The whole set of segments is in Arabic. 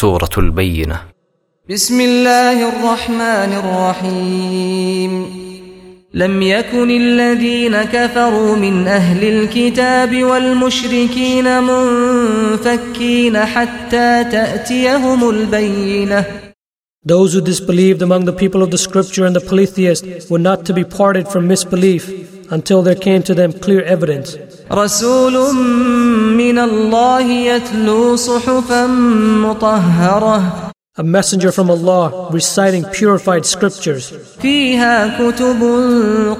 سورة البينة بسم الله الرحمن الرحيم لم يكن الذين كفروا من أهل الكتاب والمشركين منفكين حتى تأتيهم البينة Those who disbelieved among the people of the scripture and the polytheists were not to be parted from misbelief until there came to them clear evidence. رسول من الله يتلو صحفا مطهرة. A messenger from Allah reciting purified scriptures. فيها كتب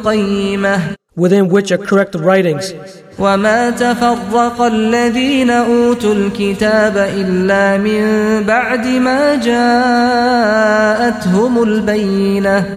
قيمة. Within which are correct writings. وما تفرق الذين أوتوا الكتاب إلا من بعد ما جاءتهم البينة.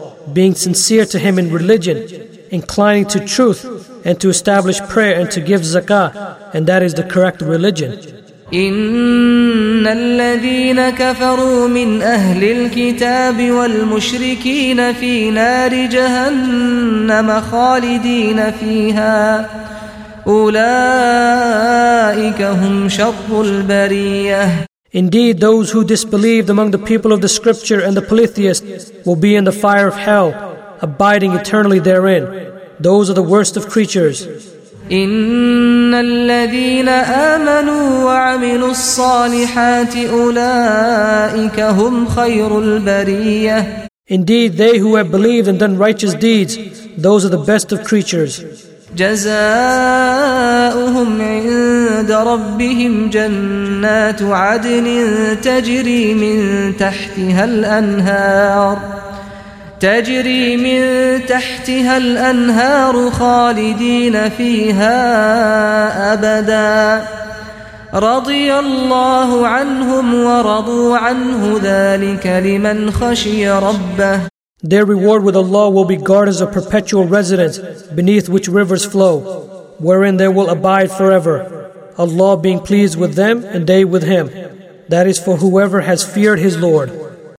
being sincere to Him in religion, inclining to truth, and to establish prayer and to give zakah, and that is the correct religion. إن الذين كفروا من أهل الكتاب والمشركين في نار جهنم خالدين فيها أولئك هم شر البرية Indeed, those who disbelieved among the people of the scripture and the polytheists will be in the fire of hell, abiding eternally therein. Those are the worst of creatures. إن الذين آمنوا وعملوا الصالحات أولئك هم خير البرية Indeed, they who have believed and done righteous deeds, those are the best of creatures. جزاؤهم عند ربهم جنات عدن تجري من تحتها الأنهار تجري من تحتها الأنهار خالدين فيها أبدا رضي الله عنهم ورضوا عنه ذلك لمن خشي ربه Their reward with Allah will be gardens of perpetual residence, beneath which rivers flow, wherein they will abide forever. Allah being pleased with them and they with Him. That is for whoever has feared His Lord.